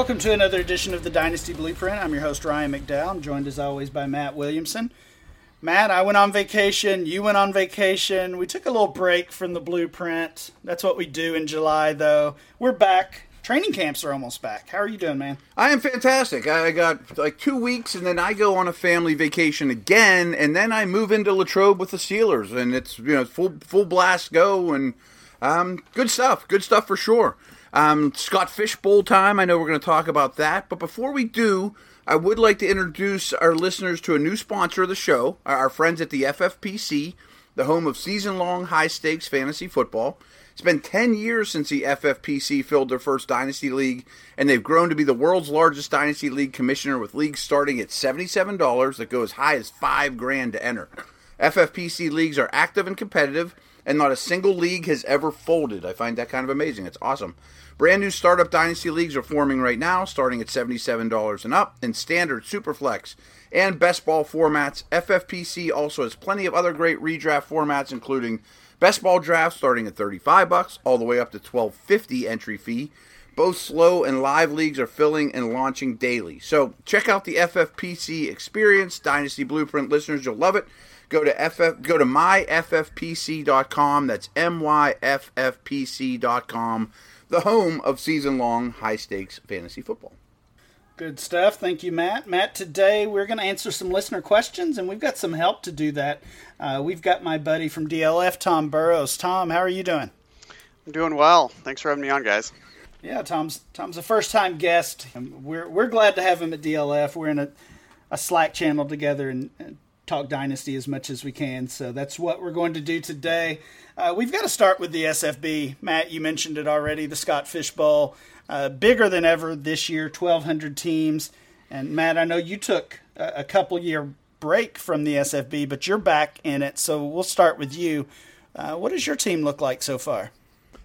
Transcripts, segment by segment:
Welcome to another edition of the Dynasty Blueprint. I'm your host, Ryan McDowell. I'm joined as always by Matt Williamson. Matt, I went on vacation. You went on vacation. We took a little break from the blueprint. That's what we do in July, though. We're back. Training camps are almost back. How are you doing, man? I am fantastic. I got like two weeks, and then I go on a family vacation again, and then I move into Latrobe with the Steelers, and it's you know full full blast go, and um, good stuff. Good stuff for sure. Um, Scott Fish Bowl time. I know we're going to talk about that, but before we do, I would like to introduce our listeners to a new sponsor of the show, our friends at the FFPC, the home of season long high stakes fantasy football. It's been 10 years since the FFPC filled their first Dynasty League, and they've grown to be the world's largest Dynasty League commissioner with leagues starting at $77 that go as high as 5 grand to enter. FFPC leagues are active and competitive, and not a single league has ever folded. I find that kind of amazing. It's awesome. Brand new startup Dynasty leagues are forming right now, starting at $77 and up in standard, superflex, and best ball formats. FFPC also has plenty of other great redraft formats, including Best ball drafts starting at 35 bucks all the way up to 1250 entry fee. Both slow and live leagues are filling and launching daily. So check out the FFPC experience, Dynasty Blueprint listeners, you'll love it. Go to FF go to myffpc.com. That's myffpc.com, the home of season-long high-stakes fantasy football. Good stuff. Thank you, Matt. Matt, today we're going to answer some listener questions, and we've got some help to do that. Uh, we've got my buddy from DLF, Tom Burrows. Tom, how are you doing? I'm doing well. Thanks for having me on, guys. Yeah, Tom's Tom's a first time guest. We're we're glad to have him at DLF. We're in a, a Slack channel together and, and talk Dynasty as much as we can. So that's what we're going to do today. Uh, we've got to start with the SFB. Matt, you mentioned it already. The Scott Fish Bowl uh, bigger than ever this year, 1,200 teams. And Matt, I know you took a, a couple year break from the SFB, but you're back in it. So we'll start with you. Uh, what does your team look like so far?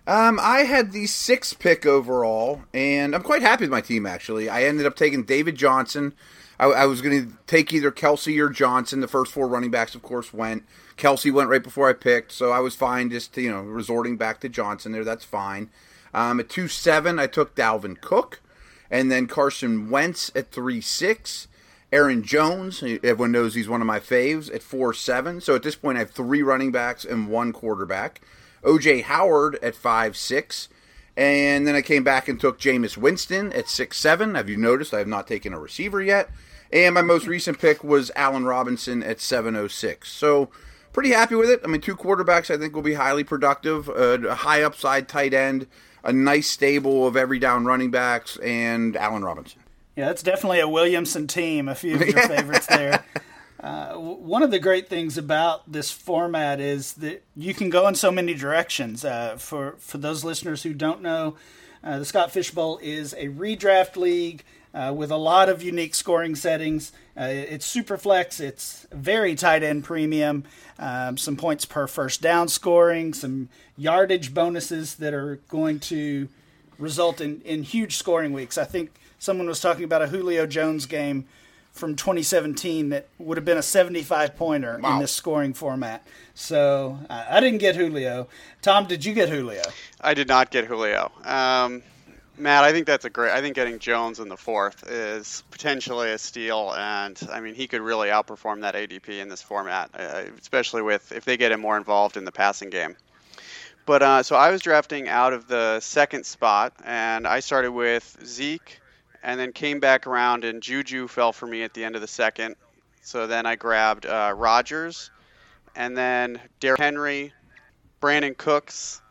Um, I had the sixth pick overall, and I'm quite happy with my team. Actually, I ended up taking David Johnson. I, I was going to take either Kelce or Johnson. The first four running backs, of course, went. Kelce went right before I picked, so I was fine just to, you know resorting back to Johnson there. That's fine. Um, at two seven, I took Dalvin Cook, and then Carson Wentz at three six. Aaron Jones, everyone knows he's one of my faves at four seven. So at this point, I have three running backs and one quarterback. OJ Howard at five six. And then I came back and took Jameis Winston at six seven. Have you noticed I have not taken a receiver yet? And my most recent pick was Allen Robinson at 706. So pretty happy with it. I mean, two quarterbacks I think will be highly productive. Uh, a high upside tight end a nice stable of every down running backs and Allen Robinson. Yeah, that's definitely a Williamson team. A few of your favorites there. Uh, one of the great things about this format is that you can go in so many directions. Uh, for for those listeners who don't know, uh, the Scott Fish Bowl is a redraft league uh, with a lot of unique scoring settings. Uh, it's super flex. It's very tight end premium. Um, some points per first down scoring, some yardage bonuses that are going to result in, in huge scoring weeks. I think someone was talking about a Julio Jones game from 2017 that would have been a 75 pointer wow. in this scoring format. So uh, I didn't get Julio. Tom, did you get Julio? I did not get Julio. Um, Matt, I think that's a great. I think getting Jones in the fourth is potentially a steal, and I mean he could really outperform that ADP in this format, uh, especially with if they get him more involved in the passing game. But uh, so I was drafting out of the second spot, and I started with Zeke, and then came back around, and Juju fell for me at the end of the second. So then I grabbed uh, Rodgers, and then Derrick Henry, Brandin Cooks,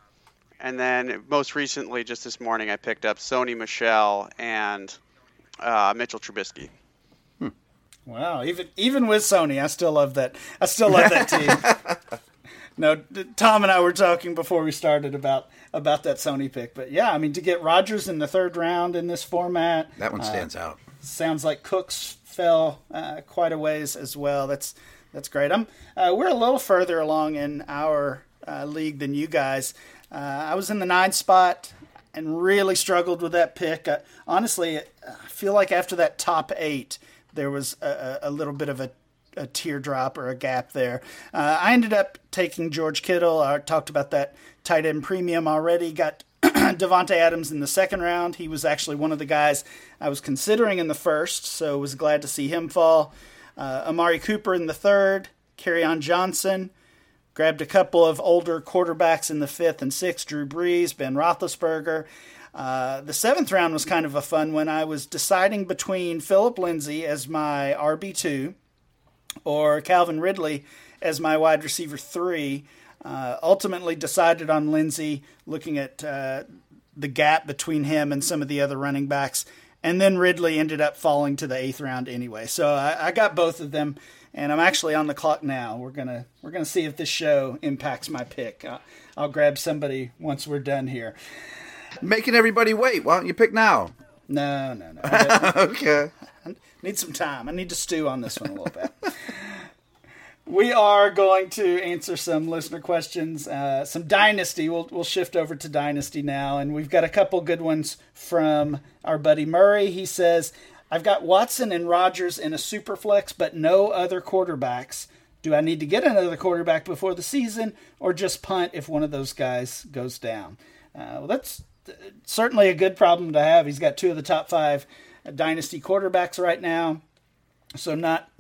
and then most recently, just this morning, I picked up Sony Michel and uh, Mitchell Trubisky. Hmm. Wow, even even with Sony, I still love that. I still love that team. no, Tom and I were talking before we started about about that Sony pick, but yeah, I mean to get Rodgers in the third round in this format, that one stands uh, out. Sounds like Cooks fell uh, quite a ways as well. That's that's great. I'm uh, we're a little further along in our uh, league than you guys. Uh, I was in the nine spot and really struggled with that pick. Uh, honestly, I feel like after that top eight, there was a, a little bit of a, a, teardrop or a gap there. Uh, I ended up taking George Kittle. I talked about that tight end premium already. Got Davante Adams in the second round. He was actually one of the guys I was considering in the first, so was glad to see him fall. Uh, Amari Cooper in the third. on Johnson. Grabbed a couple of older quarterbacks in the fifth and sixth. Drew Brees, Ben Roethlisberger. Uh, the seventh round was kind of a fun one. I was deciding between Phillip Lindsay as my RB two, or Calvin Ridley as my wide receiver three. Uh, ultimately decided on Lindsay, looking at uh, the gap between him and some of the other running backs. And then Ridley ended up falling to the eighth round anyway. So I, I got both of them, and I'm actually on the clock now. We're gonna we're gonna see if this show impacts my pick. I'll, I'll grab somebody once we're done here. Making everybody wait. Why don't you pick now? No, no, no. okay. I need some time. I need to stew on this one a little bit we are going to answer some listener questions, uh, some dynasty. We'll we'll shift over to dynasty now, and we've got a couple good ones from our buddy Murray. He says, "I've got Watson and Rodgers in a super flex, but no other quarterbacks. Do I need to get another quarterback before the season, or just punt if one of those guys goes down?" Uh, well, that's certainly a good problem to have. He's got two of the top five dynasty quarterbacks right now so not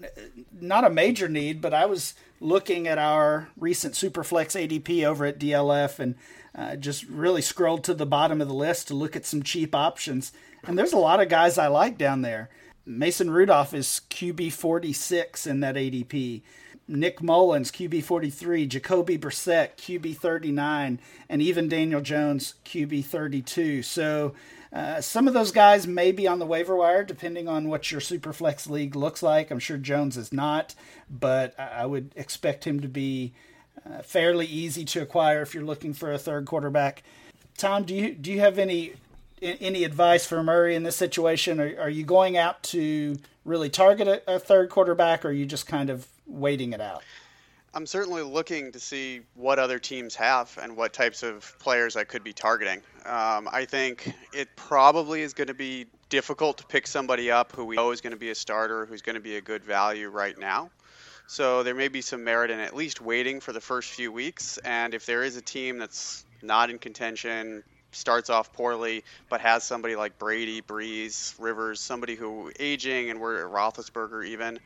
not a major need, but I was looking at our recent Superflex ADP over at DLF and uh, just really scrolled to the bottom of the list to look at some cheap options. And there's a lot of guys I like down there. Mason Rudolph is QB 46 in that ADP. Nick Mullens, QB 43, Jacoby Brissett, QB 39, and even Daniel Jones, QB 32. So uh, some of those guys may be on the waiver wire, depending on what your Superflex league looks like. I'm sure Jones is not, but I would expect him to be uh, fairly easy to acquire if you're looking for a third quarterback. Tom, do you do you have any any advice for Murray in this situation? Are, are you going out to really target a, a third quarterback, or are you just kind of waiting it out? I'm certainly looking to see what other teams have and what types of players I could be targeting. Um, I think it probably is going to be difficult to pick somebody up who we know is going to be a starter, who's going to be a good value right now. So there may be some merit in at least waiting for the first few weeks. And if there is a team that's not in contention, starts off poorly, but has somebody like Brady, Brees, Rivers, somebody who aging, and we're at Roethlisberger even,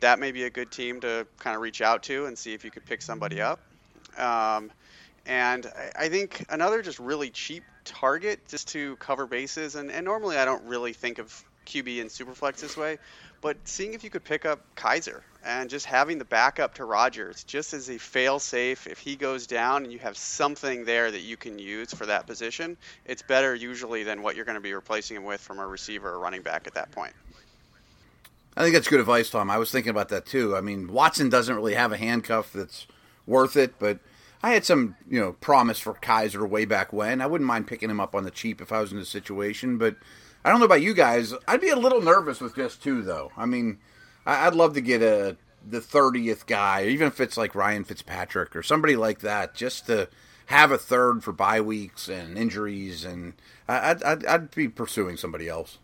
that may be a good team to kind of reach out to and see if you could pick somebody up. Um, and I think another just really cheap target just to cover bases, and, and normally I don't really think of QB and Superflex this way, but seeing if you could pick up Kizer and just having the backup to Rodgers just as a fail safe if he goes down and you have something there that you can use for that position, it's better usually than what you're going to be replacing him with from a receiver or running back at that point. I think that's good advice, Tom. I was thinking about that too. I mean, Watson doesn't really have a handcuff that's worth it, but I had some, you know, promise for Kizer way back when. I wouldn't mind picking him up on the cheap if I was in a situation, but I don't know about you guys. I'd be a little nervous with just two, though. I mean, I'd love to get a the thirtieth guy, even if it's like Ryan Fitzpatrick or somebody like that, just to have a third for bye weeks and injuries, and I'd, I'd, I'd be pursuing somebody else.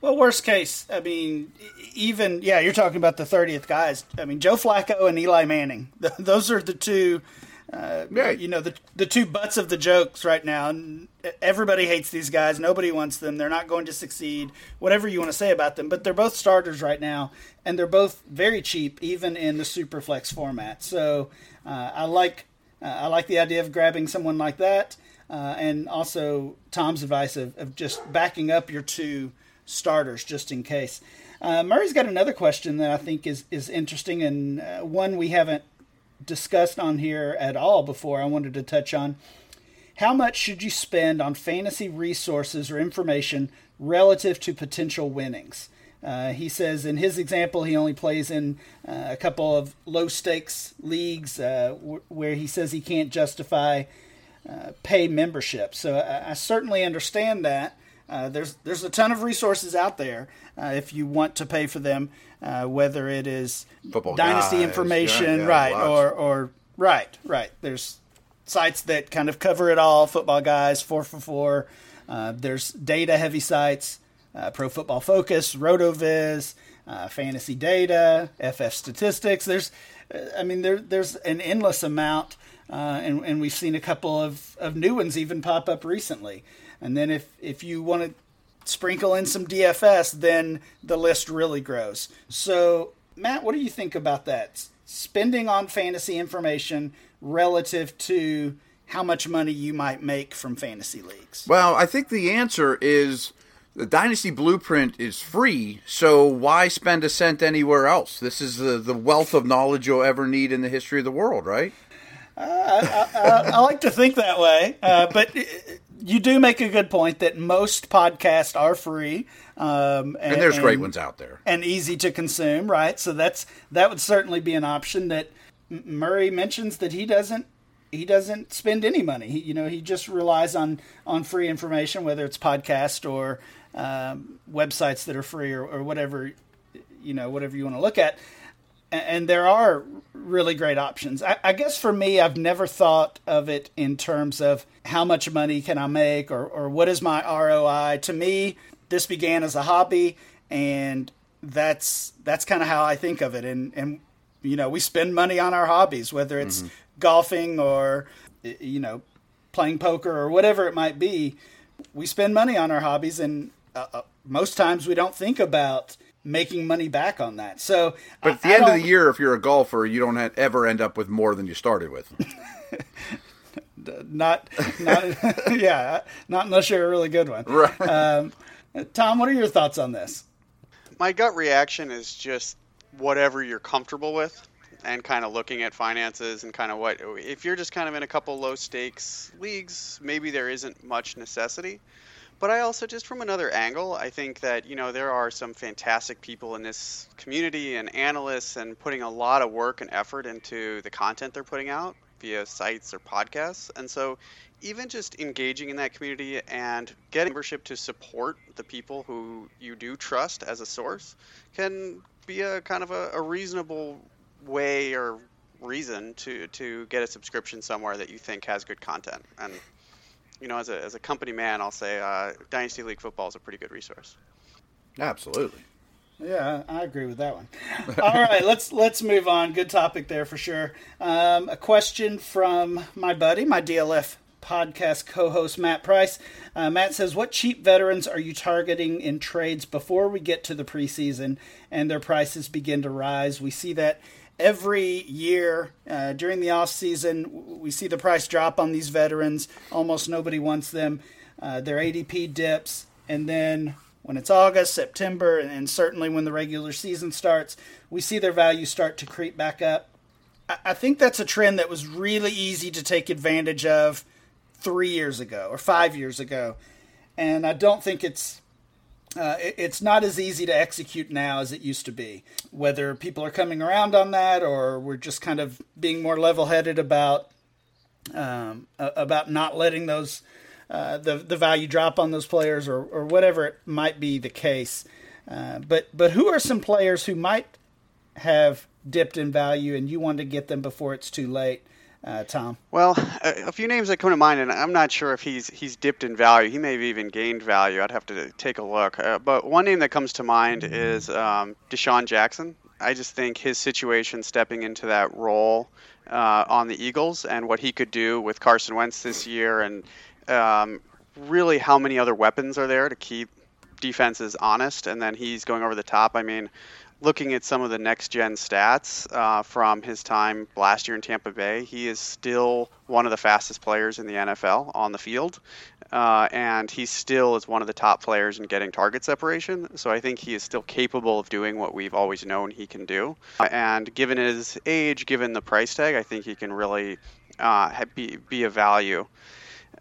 Well, worst case, I mean, even yeah, you're talking about the 30th guys. I mean, Joe Flacco and Eli Manning. those are the two. Uh, right. You know, the the two butts of the jokes right now. Everybody hates these guys. Nobody wants them. They're not going to succeed. Whatever you want to say about them, but they're both starters right now, and they're both very cheap, even in the superflex format. So uh, I like uh, I like the idea of grabbing someone like that, uh, and also Tom's advice of, of just backing up your two starters just in case. Uh, Murray's got another question that I think is is interesting and uh, one we haven't discussed on here at all before. I wanted to touch on how much should you spend on fantasy resources or information relative to potential winnings. Uh, he says in his example, he only plays in uh, a couple of low stakes leagues uh, w- where he says he can't justify uh, pay membership. So I, I certainly understand that. Uh, there's there's a ton of resources out there uh, if you want to pay for them, uh, whether it is Football dynasty guys. information, yeah, yeah, right, lots. or or right, right. There's sites that kind of cover it all. Football guys, four for four. Uh, there's data heavy sites, uh, Pro Football Focus, RotoViz, Fantasy Data, FF Statistics. There's, I mean, there there's an endless amount. uh, and and we've seen a couple of, of new ones even pop up recently. And then if if you want to sprinkle in some DFS, then the list really grows. So Matt, what do you think about that? Spending on fantasy information relative to how much money you might make from fantasy leagues. Well, I think the answer is the Dynasty Blueprint is free, so why spend a cent anywhere else? This is the, the wealth of knowledge you'll ever need in the history of the world, right? Uh, I, I, I, like to think that way, uh, but you do make a good point that most podcasts are free, um, and, and, there's and, great ones out there, and easy to consume, right? So that's that would certainly be an option. That Murray mentions that he doesn't he doesn't spend any money. He, you know, he just relies on on free information, whether it's podcast or um, websites that are free or, or, whatever you know, whatever you want to look at. And, there are really great options. I, I, guess for me, I've never thought of it in terms of how much money can I make or or what is my ROI. To me, this began as a hobby, and that's that's kind of how I think of it. And and you know, we spend money on our hobbies, whether it's mm-hmm golfing or you know playing poker or whatever it might be we spend money on our hobbies and uh, uh, most times we don't think about making money back on that. So but at the I, end I of the year if you're a golfer you don't ever end up with more than you started with. Not not yeah not unless you're a really good one. Right. Um, tom what are your thoughts on this? My gut reaction is just whatever you're comfortable with and kind of looking at finances and kind of what if you're just kind of in a couple low stakes leagues, maybe there isn't much necessity. But I also just from another angle, I think that you know there are some fantastic people in this community and analysts and putting a lot of work and effort into the content they're putting out via sites or podcasts. And so even just engaging in that community and getting membership to support the people who you do trust as a source can be a kind of a, a reasonable way or reason to to get a subscription somewhere that you think has good content. And you know, as a as a company man, I'll say uh, Dynasty League football is a pretty good resource. Absolutely. Yeah, I agree with that one. All right, let's let's move on. Good topic there for sure. Um, a question from my buddy, my DLF podcast co-host Matt Price. Uh, Matt says, "What cheap veterans are you targeting in trades before we get to the preseason and their prices begin to rise? We see that every year uh, during the off season, we see the price drop on these veterans. Almost nobody wants them. Uh, their ADP dips, and then when it's August, September, and certainly when the regular season starts, we see their value start to creep back up. I, I think that's a trend that was really easy to take advantage of three years ago or five years ago, and I don't think it's uh, it's not as easy to execute now as it used to be. Whether people are coming around on that, or we're just kind of being more level-headed about um, about not letting those uh, the the value drop on those players, or or whatever it might be the case. Uh, but but who are some players who might have dipped in value, and you want to get them before it's too late? Uh, Tom? Well, a, a, few names that come to mind, and I'm not sure if he's he's dipped in value. He may have even gained value. I'd have to take a look. Uh, but one name that comes to mind is um, DeSean Jackson. I just think his situation stepping into that role uh, on the Eagles and what he could do with Carson Wentz this year, and um, really how many other weapons are there to keep defenses honest, and then he's going over the top. I mean, looking at some of the next gen stats uh, from his time last year in Tampa Bay, he is still one of the fastest players in the NFL on the field. Uh, and he still is one of the top players in getting target separation. So I think he is still capable of doing what we've always known he can do. Uh, and given his age, given the price tag, I think he can really uh, be, be a value.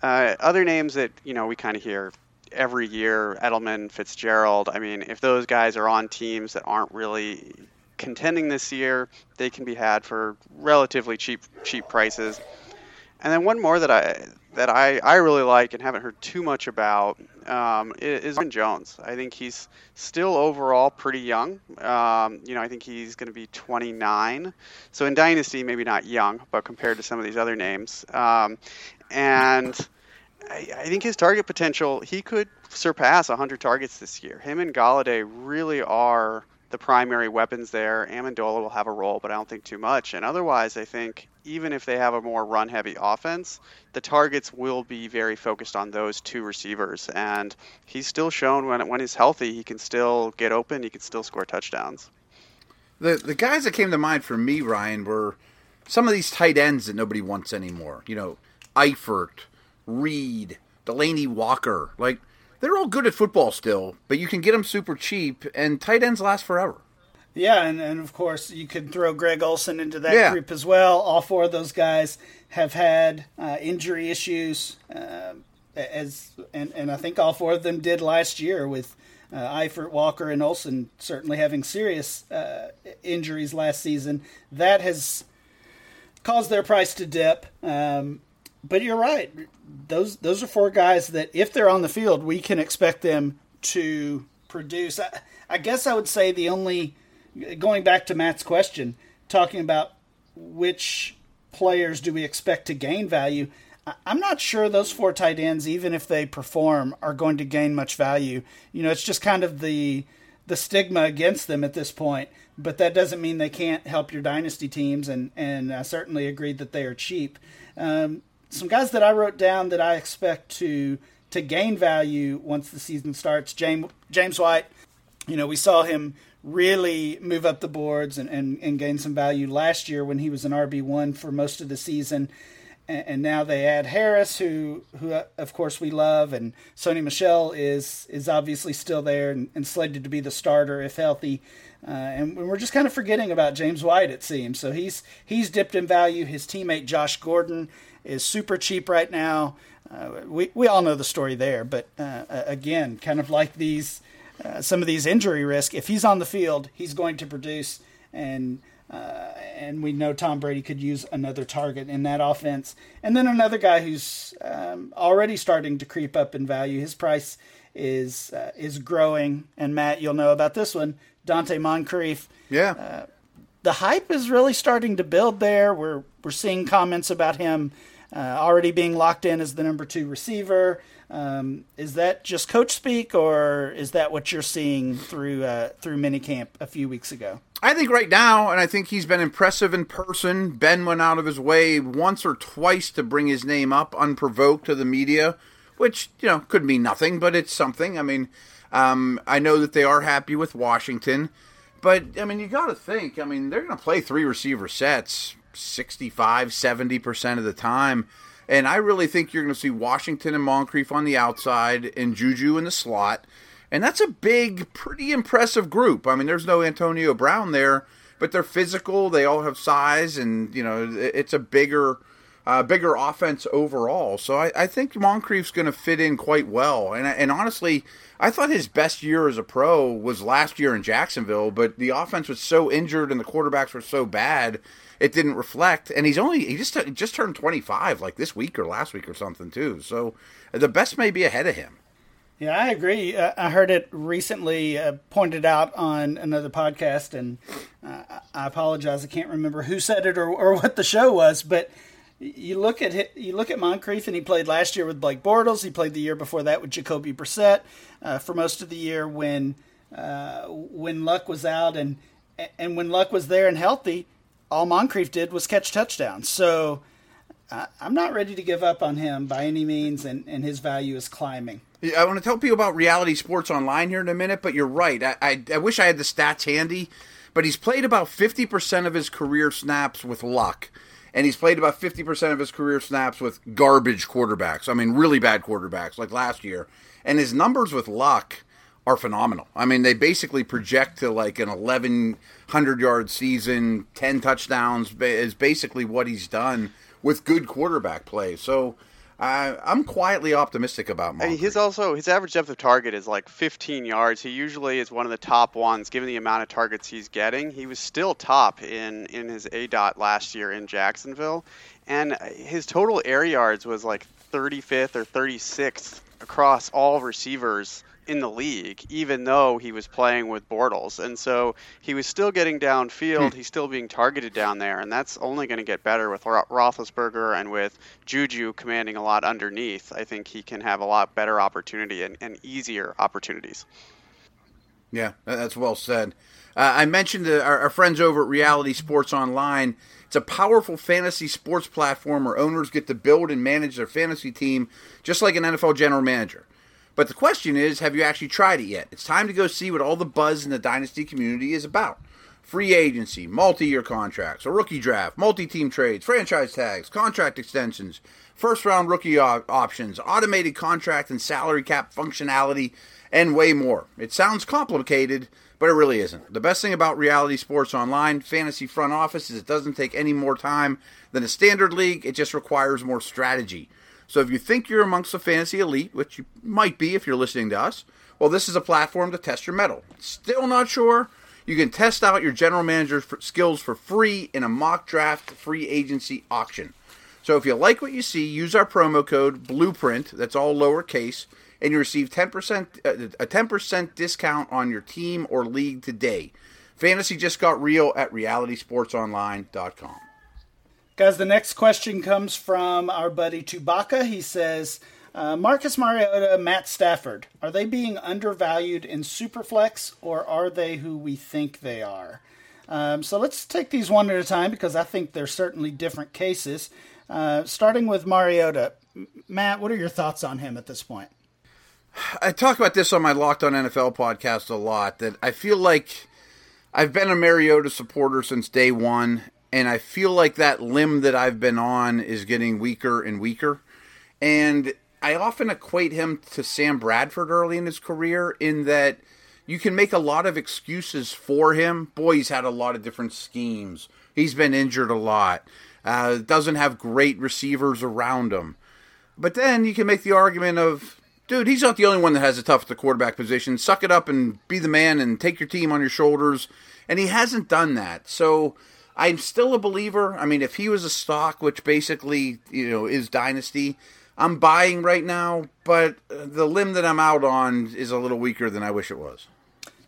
Uh, other names that you know we kind of hear every year, Edelman, Fitzgerald. I mean, if those guys are on teams that aren't really contending this year, they can be had for relatively cheap cheap prices. And then one more that I that I, I really like and haven't heard too much about um, is Aaron Jones. I think he's still overall pretty young. Um, you know, I think he's going to be 29. So in Dynasty, maybe not young, but compared to some of these other names. Um, and I, I think his target potential, he could surpass 100 targets this year. Him and Golladay really are the primary weapons there. Amendola will have a role, but I don't think too much. And otherwise, I think even if they have a more run heavy offense, the targets will be very focused on those two receivers. And he's still shown when when he's healthy, he can still get open, he can still score touchdowns. The the guys that came to mind for me, Ryan, were some of these tight ends that nobody wants anymore. You know, Eifert, Reed, Delanie Walker. Like they're all good at football still, but you can get them super cheap, and tight ends last forever. Yeah, and, and of course you could throw Greg Olsen into that yeah. group as well. All four of those guys have had uh, injury issues, uh, as and, and I think all four of them did last year with uh, Eifert, Walker, and Olsen certainly having serious uh, injuries last season. That has caused their price to dip. Um, but you're right; those those are four guys that if they're on the field, we can expect them to produce. I, I guess I would say the only going back to Matt's question, talking about which players do we expect to gain value. I'm not sure those four tight ends, even if they perform, are going to gain much value. You know, it's just kind of the the stigma against them at this point. But that doesn't mean they can't help your dynasty teams, and and I certainly agree that they are cheap. Um, some guys that I wrote down that I expect to to gain value once the season starts. James James White, you know, we saw him really move up the boards and, and, and gain some value last year when he was an RB one for most of the season. And, now they add Harris, who who uh, of course we love, and Sony Michel is is obviously still there and, and slated to be the starter if healthy. Uh, and we're just kind of forgetting about James White, it seems. So he's he's dipped in value. His teammate Josh Gordon is super cheap right now. Uh, we we all know the story there, but uh, again, kind of like these uh, some of these injury risk. If he's on the field, he's going to produce, and uh, and we know Tom Brady could use another target in that offense. And then another guy who's um, already starting to creep up in value. His price is uh, is growing, and Matt, you'll know about this one, Donte Moncrief. Yeah. Uh, the hype is really starting to build there. We're we're seeing comments about him uh, already being locked in as the number two receiver. Um, is that just coach speak, or is that what you're seeing through uh, through minicamp a few weeks ago? I think right now, and I think he's been impressive in person. Ben went out of his way once or twice to bring his name up unprovoked to the media, which you know could mean nothing, but it's something. I mean, um, I know that they are happy with Washington, but I mean, you got to think. I mean, they're going to play three receiver sets 65, 70 percent of the time. And I really think you're going to see Washington and Moncrief on the outside and Juju in the slot. And that's a big, pretty impressive group. I mean, there's no Antonio Brown there, but they're physical. They all have size, and you know, it's a bigger, uh, bigger offense overall. So I, I think Moncrief's going to fit in quite well. And and honestly, I thought his best year as a pro was last year in Jacksonville, but the offense was so injured and the quarterbacks were so bad it didn't reflect. And he's only he just just turned 25 like this week or last week or something too. So the best may be ahead of him. Yeah, I agree. Uh, I heard it recently uh, pointed out on another podcast, and uh, I apologize. I can't remember who said it or, or what the show was, but you look at you look at Moncrief, and he played last year with Blake Bortles. He played the year before that with Jacoby Brissett uh, for most of the year when uh, when Luck was out, and and when Luck was there and healthy, all Moncrief did was catch touchdowns. So uh, I'm not ready to give up on him by any means, and, and his value is climbing. I want to tell people about Reality Sports Online here in a minute, but you're right. I, I, I wish I had the stats handy, but he's played about 50% of his career snaps with luck and he's played about 50% of his career snaps with garbage quarterbacks. I mean, really bad quarterbacks, like last year. And his numbers with luck are phenomenal. I mean, they basically project to like an 1,100 yard season, 10 touchdowns is basically what he's done with good quarterback play. So uh, I'm quietly optimistic about Moncrief. His also his average depth of target is like 15 yards. He usually is one of the top ones, given the amount of targets he's getting. He was still top in in his aDOT last year in Jacksonville, and his total air yards was like 35th or 36th across all receivers in the league, even though he was playing with Bortles. And so he was still getting downfield. Hmm. He's still being targeted down there. And that's only going to get better with Ro- Roethlisberger and with Juju commanding a lot underneath. I think he can have a lot better opportunity and, and easier opportunities. Yeah, that's well said. Uh, I mentioned uh, our, our friends over at Reality Sports Online. It's a powerful fantasy sports platform where owners get to build and manage their fantasy team just like an NFL general manager. But the question is, have you actually tried it yet? It's time to go see what all the buzz in the dynasty community is about. Free agency, multi year contracts, a rookie draft, multi team trades, franchise tags, contract extensions, first round rookie op- options, automated contract and salary cap functionality, and way more. It sounds complicated, but it really isn't. The best thing about Reality Sports Online Fantasy Front Office is it doesn't take any more time than a standard league, it just requires more strategy. So if you think you're amongst the fantasy elite, which you might be if you're listening to us, well, this is a platform to test your mettle. Still not sure? You can test out your general manager skills for free in a mock draft free agency auction. So if you like what you see, use our promo code Blueprint. That's all lowercase, and you receive 10% uh, a 10% discount on your team or league today. Fantasy just got real at realitysportsonline.com. Guys, the next question comes from our buddy Chewbacca. He says, uh, Marcus Mariota, Matt Stafford, are they being undervalued in Superflex or are they who we think they are? Um, so let's take these one at a time because I think they're certainly different cases. Uh, starting with Mariota, Matt, what are your thoughts on him at this point? I talk about this on my Locked On NFL podcast a lot. That I feel like I've been a Mariota supporter since day one, and I feel like that limb that I've been on is getting weaker and weaker. And I often equate him to Sam Bradford early in his career in that you can make a lot of excuses for him. Boy, he's had a lot of different schemes. He's been injured a lot. Uh, doesn't have great receivers around him. But then you can make the argument of, dude, he's not the only one that has a tough at the quarterback position. Suck it up and be the man and take your team on your shoulders. And he hasn't done that. So I'm still a believer. I mean, if he was a stock, which basically you know is dynasty, I'm buying right now. But the limb that I'm out on is a little weaker than I wish it was.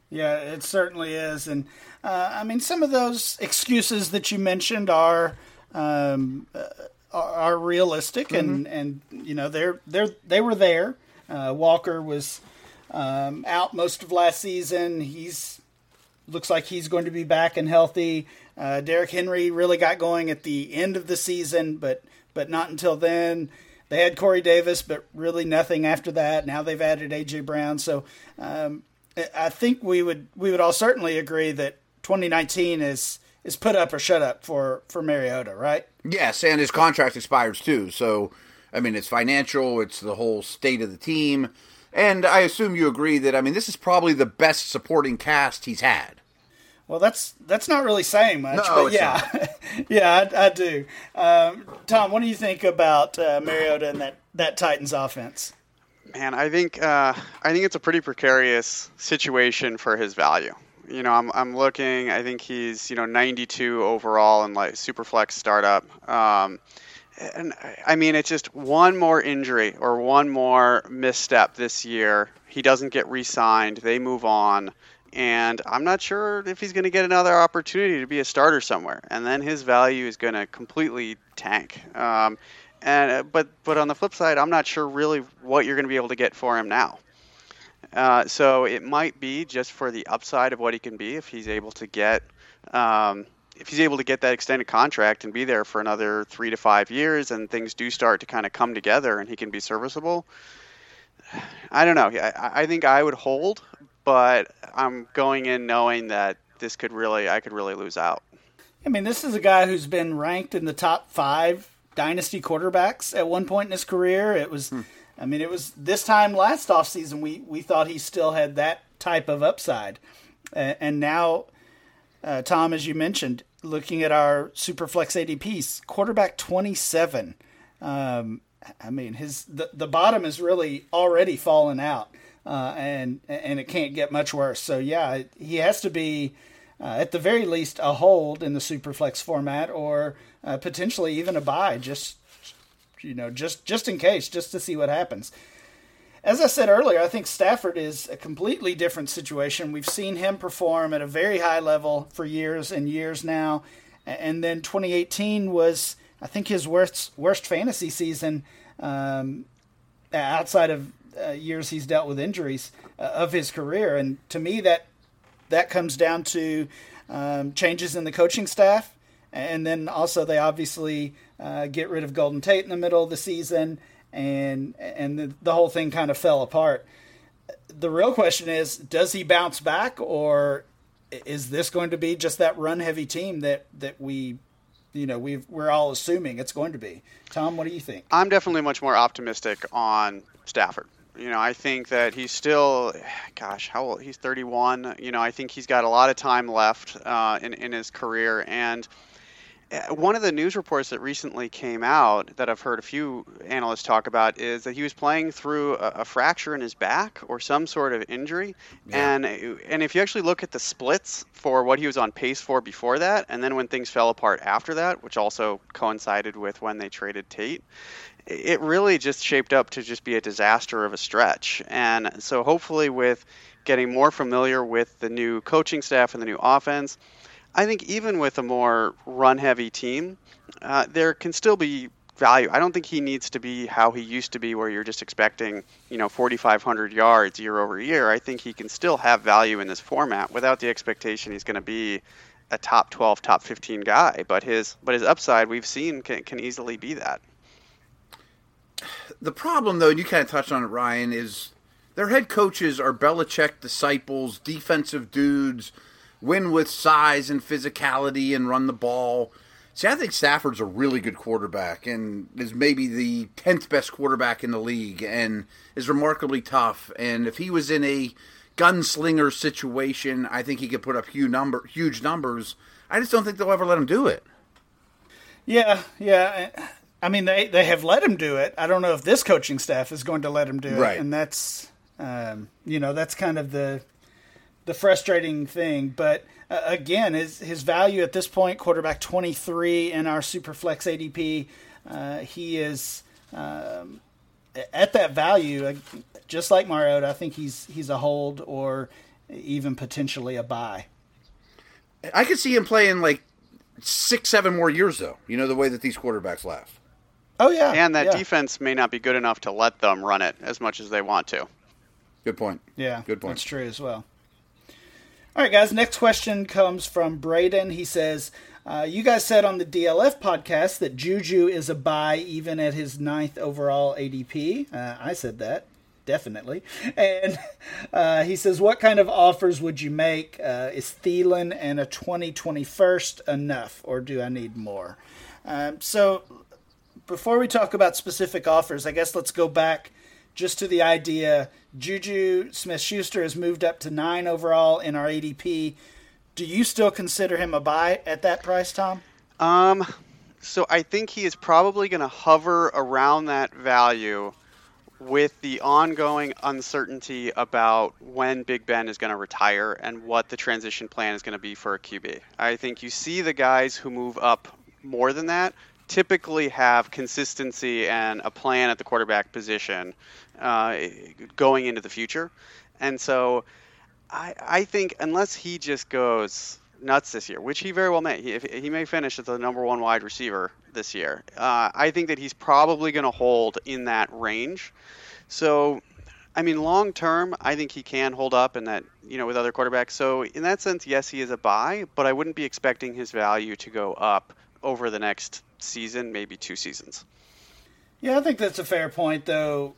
Yeah, it certainly is, and uh, I mean some of those excuses that you mentioned are um, uh, are, realistic, and mm-hmm. and you know they're they're they were there. Uh, Walker was um, out most of last season. He's looks like he's going to be back and healthy. Uh, Derrick Henry really got going at the end of the season, but but not until then. They had Corey Davis, but really nothing after that. Now they've added AJ Brown, so um, I think we would we would all certainly agree that 2019 is is put up or shut up for for Mariota, right? Yes, and his contract expires too. So, I mean, it's financial, it's the whole state of the team, and I assume you agree that I mean this is probably the best supporting cast he's had. Well, that's that's not really saying much, no, but yeah, yeah, I, I do. Um, Tom, what do you think about uh, Mariota and that that Titans offense? Man, I think uh, I think it's a pretty precarious situation for his value. You know, I'm I'm looking. I think he's you know 92 overall in like Superflex startup. Um, and I mean, it's just one more injury or one more misstep this year. He doesn't get re-signed. They move on and I'm not sure if he's going to get another opportunity to be a starter somewhere, and then his value is going to completely tank. Um, and uh, but but on the flip side, I'm not sure really what you're going to be able to get for him now. Uh, so it might be just for the upside of what he can be if he's able to get um, if he's able to get that extended contract and be there for another three to five years, and things do start to kind of come together, and he can be serviceable. I don't know. I, I think I would hold, but I'm going in knowing that this could really, I could really lose out. I mean, this is a guy who's been ranked in the top five dynasty quarterbacks at one point in his career. It was, hmm. I mean, it was this time last offseason we, we thought he still had that type of upside. Uh, and now, uh, Tom, as you mentioned, looking at our Superflex ADPs, quarterback 27. Um, I mean, his the, the bottom is really already fallen out uh, and and it can't get much worse. So yeah, he has to be uh, at the very least a hold in the superflex format, or uh, potentially even a buy, just you know, just just in case, just to see what happens. As I said earlier, I think Stafford is a completely different situation. We've seen him perform at a very high level for years and years now, and then 2018 was, I think, his worst worst fantasy season um, outside of uh, years he's dealt with injuries uh, of his career, and to me that that comes down to um, changes in the coaching staff, and then also they obviously uh, get rid of Golden Tate in the middle of the season, and and the, the whole thing kind of fell apart. The real question is, does he bounce back, or is this going to be just that run heavy team that that we you know we we're all assuming it's going to be. Tom, what do you think? I'm definitely much more optimistic on Stafford. You know, I think that he's still, gosh, how old? He's 31. You know, I think he's got a lot of time left uh, in in his career, and uh, one of the news reports that recently came out that I've heard a few analysts talk about is that he was playing through a, a fracture in his back or some sort of injury, yeah. and and if you actually look at the splits for what he was on pace for before that, and then when things fell apart after that, which also coincided with when they traded Tate, it really just shaped up to just be a disaster of a stretch. And so hopefully with getting more familiar with the new coaching staff and the new offense I think even with a more run heavy team, uh, there can still be value. I don't think he needs to be how he used to be, where you're just expecting, you know, 4,500 yards year over year. I think he can still have value in this format without the expectation he's going to be a top 12, top 15 guy. But his but his upside we've seen can, can easily be that. The problem, though, and you kind of touched on it, Ryan, is their head coaches are Belichick disciples, defensive dudes win with size and physicality and run the ball. See, I think Stafford's a really good quarterback and is maybe the 10th best quarterback in the league and is remarkably tough. And if he was in a gunslinger situation, I think he could put up huge, number, huge numbers. I just don't think they'll ever let him do it. Yeah, yeah. I mean, they, they have let him do it. I don't know if this coaching staff is going to let him do it. Right. And that's, um, you know, that's kind of the the frustrating thing. But uh, again, his his value at this point, quarterback twenty three in our Superflex ADP, uh, he is um, at that value. Uh, just like Mariota, I think he's he's a hold or even potentially a buy. I could see him playing like six, seven more years, though. You know the way that these quarterbacks last. Oh yeah, and that yeah. defense may not be good enough to let them run it as much as they want to. Good point. Yeah, good point. That's true as well. All right, guys. Next question comes from Braden. He says, uh, "You guys said on the DLF podcast that Juju is a buy even at his ninth overall ADP. Uh, I said that definitely. And uh, he says, What kind of offers would you make? Uh, is Thielen and a 2021st enough, or do I need more? Um, so, before we talk about specific offers, I guess let's go back just to the idea Juju Smith Schuster has moved up to nine overall in our ADP. Do you still consider him a buy at that price, Tom? Um, so I think he is probably going to hover around that value with the ongoing uncertainty about when Big Ben is going to retire and what the transition plan is going to be for a QB. I think you see the guys who move up more than that typically have consistency and a plan at the quarterback position uh, going into the future. And so I, I think unless he just goes nuts this year, which he very well may, he, he may finish as the number one wide receiver this year. Uh, I think that he's probably going to hold in that range. So, I mean, long term, I think he can hold up in that, you know, with other quarterbacks. So, in that sense, yes, he is a buy, but I wouldn't be expecting his value to go up over the next season, maybe two seasons. Yeah, I think that's a fair point, though.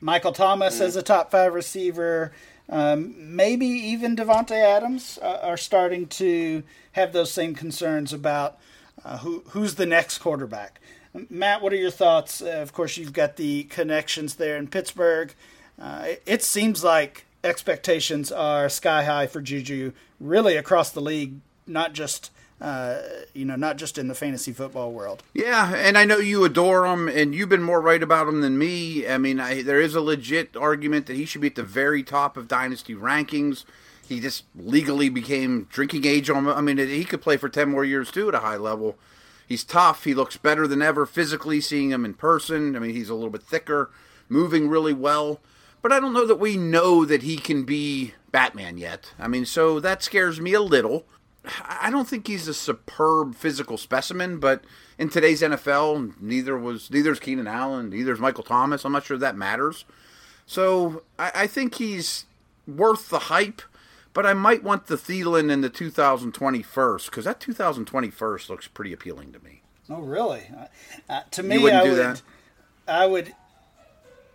Michael Thomas mm. as a top five receiver, um, maybe even Davante Adams uh, are starting to have those same concerns about uh, who who's the next quarterback. Matt, what are your thoughts? Uh, of course, you've got the connections there in Pittsburgh. Uh, it, it seems like expectations are sky high for Juju, really across the league, not just uh, you know, not just in the fantasy football world. Yeah, and I know you adore him, and you've been more right about him than me. I mean, I, there is a legit argument that he should be at the very top of dynasty rankings. He just legally became drinking age on. I mean, he could play for ten more years too at a high level. He's tough. He looks better than ever physically. Seeing him in person, I mean, he's a little bit thicker, moving really well. But I don't know that we know that he can be Batman yet. I mean, so that scares me a little. I don't think he's a superb physical specimen, but in today's NFL, neither was neither's Keenan Allen, neither is Michael Thomas. I'm not sure that matters. So I, I think he's worth the hype, but I might want the Thielen in the 2020 first because that 2020 first looks pretty appealing to me. Oh, really? Uh, to me, I would, that? I would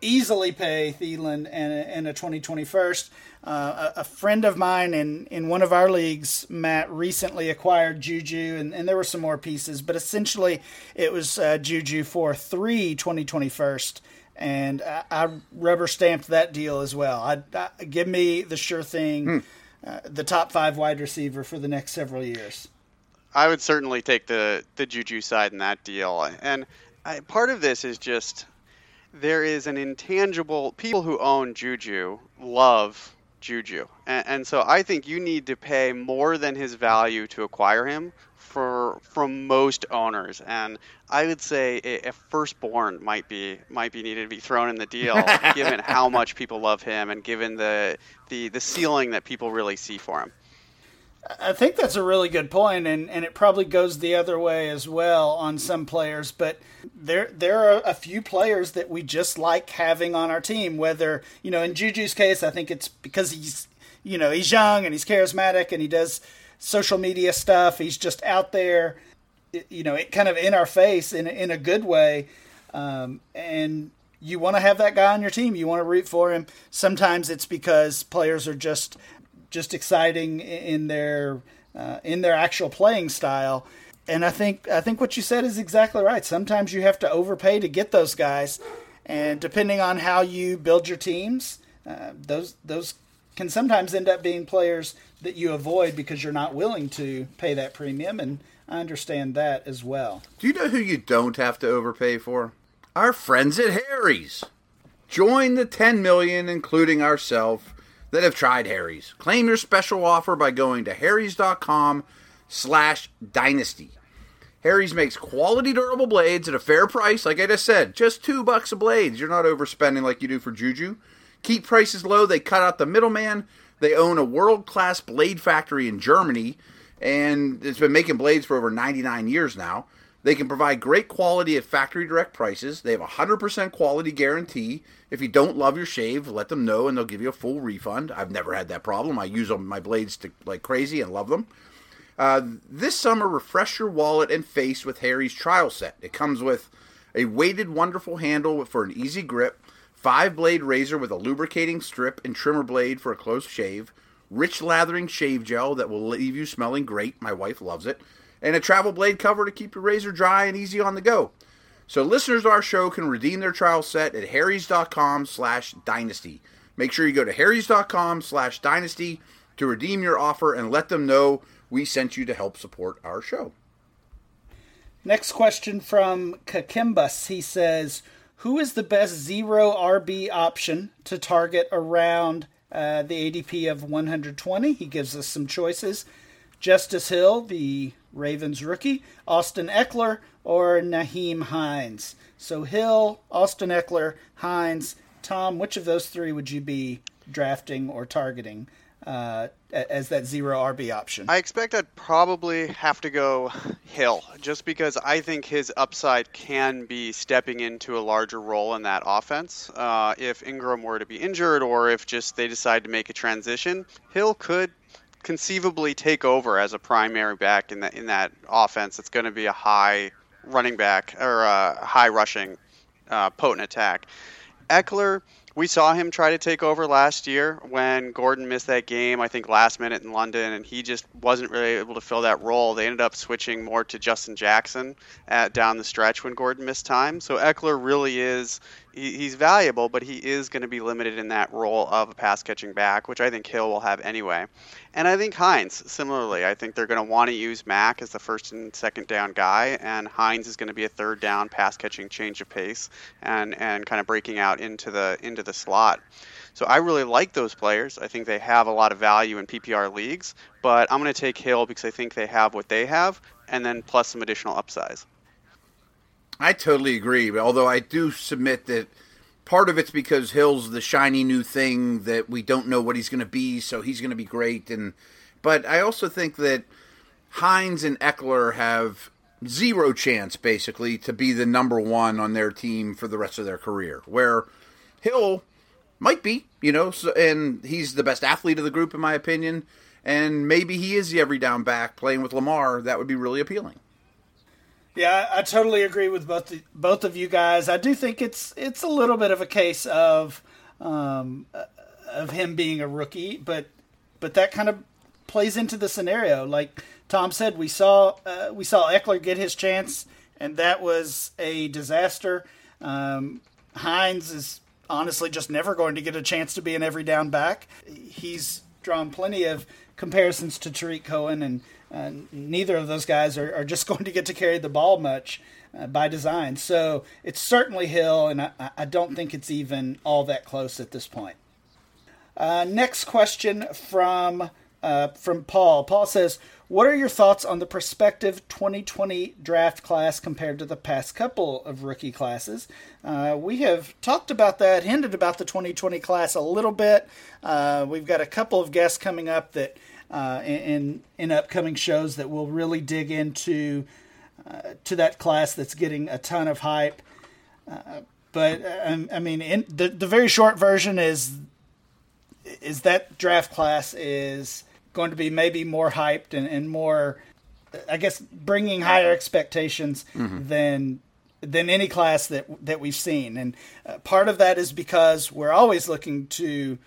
easily pay Thielen and a, and a 2020 first. Uh, a, a, friend of mine in, in one of our leagues, Matt, recently acquired Juju, and, and there were some more pieces, but essentially it was uh, Juju for three 2020 first. And I, I, rubber stamped that deal as well. I, I give me the sure thing, hmm. uh, the top five wide receiver for the next several years. I would certainly take the the Juju side in that deal, and I, part of this is just there is an intangible. People who own Juju love Juju, and, and so I think you need to pay more than his value to acquire him for from most owners, and I would say a, a, firstborn might be might be needed to be thrown in the deal, given how much people love him and given the, the the ceiling that people really see for him. I think that's a really good point, and, and it probably goes the other way as well on some players. But there there are a few players that we just like having on our team. Whether you know, in Juju's case, I think it's because he's you know he's young and he's charismatic and he does social media stuff. He's just out there, you know, it kind of in our face in in a good way, um, and you want to have that guy on your team. You want to root for him. Sometimes it's because players are just just exciting in their uh, in their actual playing style. And I think I think what you said is exactly right. Sometimes you have to overpay to get those guys, and depending on how you build your teams, uh, those those can sometimes end up being players that you avoid because you're not willing to pay that premium. And I understand that as well. Do you know who you don't have to overpay for? Our friends at Harry's. Join the 10 million, including ourselves that have tried Harry's. Claim your special offer by going to harrys.com slash dynasty. Harry's makes quality durable blades at a fair price, like I just said, just two bucks a blade. You're not overspending like you do for Juju. Keep prices low, they cut out the middleman. They own a world class blade factory in Germany, and it's been making blades for over 99 years now. They can provide great quality at factory direct prices. They have a 100% quality guarantee. If you don't love your shave, let them know and they'll give you a full refund. I've never had that problem. I use my blades to, like crazy and love them. Uh, this summer, refresh your wallet and face with Harry's trial set. It comes with a weighted, wonderful handle for an easy grip, five blade razor with a lubricating strip and trimmer blade for a close shave, rich lathering shave gel that will leave you smelling great. My wife loves it and a travel blade cover to keep your razor dry and easy on the go. So listeners of our show can redeem their trial set at harrys.com slash dynasty. Make sure you go to harrys.com slash dynasty to redeem your offer and let them know we sent you to help support our show. Next question from Kakimbus. He says, who is the best zero RB option to target around uh, the ADP of 120? He gives us some choices. Justice Hill, the Ravens rookie, Austin Ekeler, or Nyheim Hines. So Hill, Austin Ekeler, Hines, Tom, which of those three would you be drafting or targeting uh, as that zero RB option? I expect I'd probably have to go Hill, just because I think his upside can be stepping into a larger role in that offense. Uh, if Ingram were to be injured, or if just they decide to make a transition, Hill could conceivably take over as a primary back in that in that offense. It's going to be a high running back or a high rushing, uh, potent attack. Ekeler, we saw him try to take over last year when Gordon missed that game, I think last minute in London, and he just wasn't really able to fill that role. They ended up switching more to Justin Jackson at, down the stretch when Gordon missed time. So Ekeler really is he, he's valuable, but he is going to be limited in that role of a pass catching back, which I think Hill will have anyway. And I think Hines, similarly, I think they're going to want to use Mack as the first and second down guy, and Hines is going to be a third down pass catching change of pace and, and kind of breaking out into the into the slot. So I really like those players. I think they have a lot of value in PPR leagues, but I'm going to take Hill because I think they have what they have, and then plus some additional upsize. I totally agree. Although I do submit that part of it's because Hill's the shiny new thing that we don't know what he's going to be, so he's going to be great. And but I also think that Hines and Ekeler have zero chance basically to be the number one on their team for the rest of their career. Where Hill might be, you know, so, and he's the best athlete of the group in my opinion, and maybe he is the every down back playing with Lamar. That would be really appealing. Yeah, I, totally agree with both the, both of you guys. I do think it's it's a little bit of a case of um, of him being a rookie, but but that kind of plays into the scenario. Like Tom said, we saw uh, we saw Ekeler get his chance, and that was a disaster. Um, Hines is honestly just never going to get a chance to be an every down back. He's drawn plenty of comparisons to Tarik Cohen, and uh, neither of those guys are, are, just going to get to carry the ball much uh, by design. So it's certainly Hill, and I, I, don't think it's even all that close at this point. Uh, next question from uh, from Paul. Paul says, "What are your thoughts on the prospective 2020 draft class compared to the past couple of rookie classes?" Uh, we have talked about that, hinted about the 2020 class a little bit. Uh, we've got a couple of guests coming up that uh, in in upcoming shows that will really dig into uh, to that class that's getting a ton of hype. Uh, but um, I mean, in, the the very short version is is that draft class is going to be maybe more hyped and, and more, I guess, bringing higher expectations mm-hmm. than than any class that that we've seen. And uh, part of that is because we're always looking to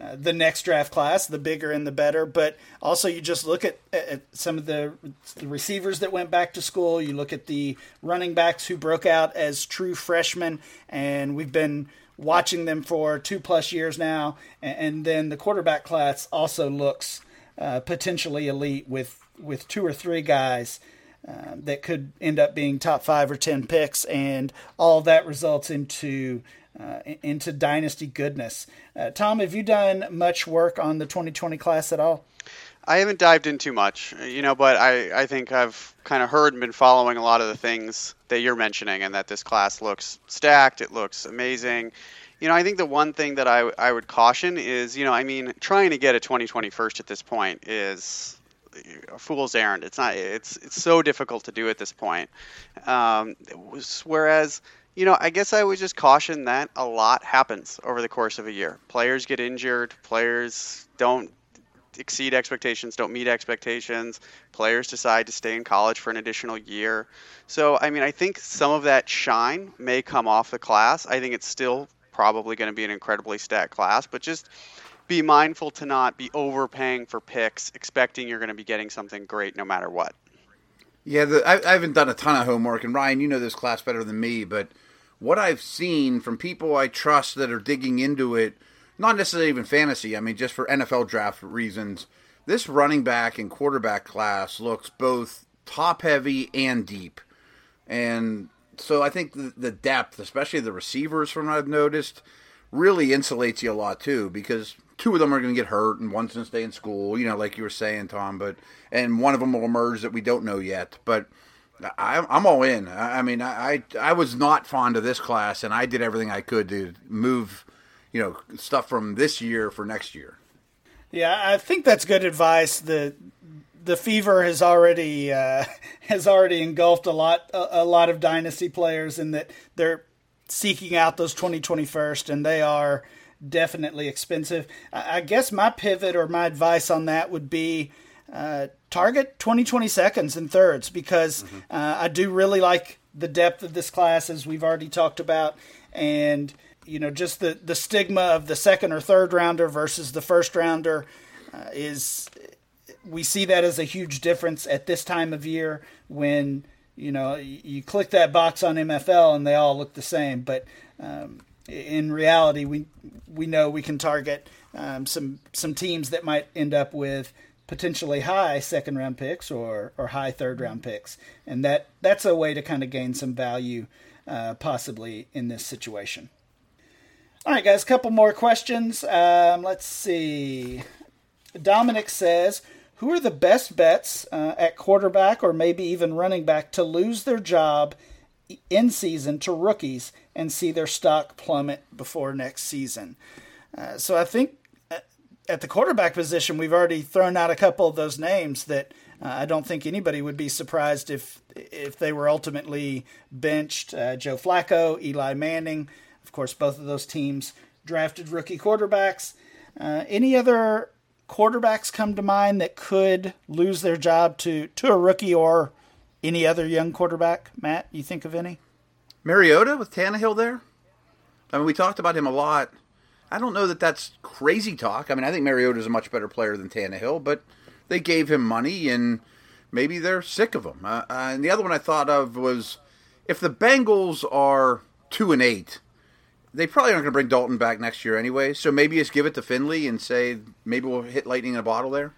uh, the next draft class, the bigger and the better. But also, you just look at, at some of the, the, receivers that went back to school. You look at the running backs who broke out as true freshmen, and we've been watching them for two plus years now. And, and then the quarterback class also looks uh, potentially elite with with two or three guys. Uh, that could end up being top five or ten picks, and all that results into uh, into dynasty goodness. Uh, Tom, have you done much work on the 2020 class at all? I haven't dived in too much, you know, but I, I think I've kind of heard and been following a lot of the things that you're mentioning, and that this class looks stacked. It looks amazing. You know, I think the one thing that I, I would caution is, you know, I mean, trying to get a 2020 first at this point is a fool's errand. It's not. It's it's so difficult to do at this point. Um, whereas you know, I guess I would just caution that a lot happens over the course of a year. Players get injured, players don't exceed expectations, don't meet expectations. Players decide to stay in college for an additional year. So, I mean, I think some of that shine may come off the class. I think it's still probably going to be an incredibly stacked class, but just be mindful to not be overpaying for picks, expecting you're going to be getting something great no matter what. Yeah, the, I, I haven't done a ton of homework, and Ryan, you know this class better than me, but what I've seen from people I trust that are digging into it, not necessarily even fantasy, I mean, just for NFL draft reasons, this running back and quarterback class looks both top heavy and deep. And so I think the, the depth, especially the receivers from what I've noticed, really insulates you a lot too because two of them are going to get hurt and one's going to stay in school, you know, like you were saying, Tom, but and one of them will emerge that we don't know yet. But I, am all in. I, mean, I, I was not fond of this class, and I did everything I could to move, you know, stuff from this year for next year. Yeah, I think that's good advice. the The fever has already uh, has already engulfed a lot a, a, lot of dynasty players, in that they're seeking out those 2021st, and they are definitely expensive. I, guess my pivot or my advice on that would be uh, target 20, 20 seconds and thirds because mm-hmm. uh, I do really like the depth of this class, as we've already talked about, and you know just the the stigma of the second or third rounder versus the first rounder uh, is we see that as a huge difference at this time of year when you know you click that box on MFL and they all look the same, but um, in reality, we we know we can target um, some some teams that might end up with potentially high second round picks or, or high third round picks. And that, that's a way to kind of gain some value uh, possibly in this situation. All right, guys, a couple more questions. Um, let's see. Dominic says, Who are the best bets uh, at quarterback or maybe even running back to lose their job in season to rookies and see their stock plummet before next season? Uh, so I think at the quarterback position, we've already thrown out a couple of those names that uh, I don't think anybody would be surprised if if they were ultimately benched. Uh, Joe Flacco, Eli Manning, of course, both of those teams drafted rookie quarterbacks. Uh, any other quarterbacks come to mind that could lose their job to, to a rookie or any other young quarterback? Matt, you think of any? Mariota with Tannehill there? I mean, we talked about him a lot. I don't know that that's crazy talk. I mean, I think Mariota is a much better player than Tannehill, but they gave him money and maybe they're sick of him. Uh, uh, and the other one I thought of was if the Bengals are two and eight, they probably aren't going to bring Dalton back next year anyway. So maybe just give it to Finley and say maybe we'll hit lightning in a bottle there.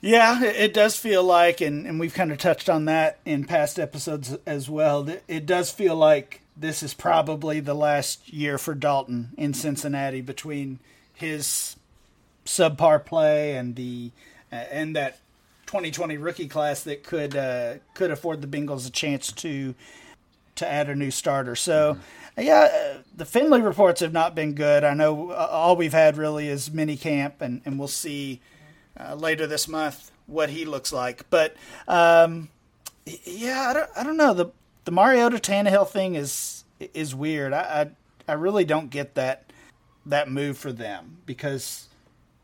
Yeah, it does feel like, and, and we've kind of touched on that in past episodes as well. It does feel like this is probably the last year for Dalton in Cincinnati between his subpar play and the uh, and that 2020 rookie class that could uh, could afford the Bengals a chance to to add a new starter. So, mm-hmm. yeah, uh, the Finley reports have not been good. I know uh, all we've had really is mini camp, and, and we'll see uh, later this month what he looks like. But um, yeah, I don't, I don't know the the Mariota Tannehill thing is is weird. I, I I really don't get that that move for them because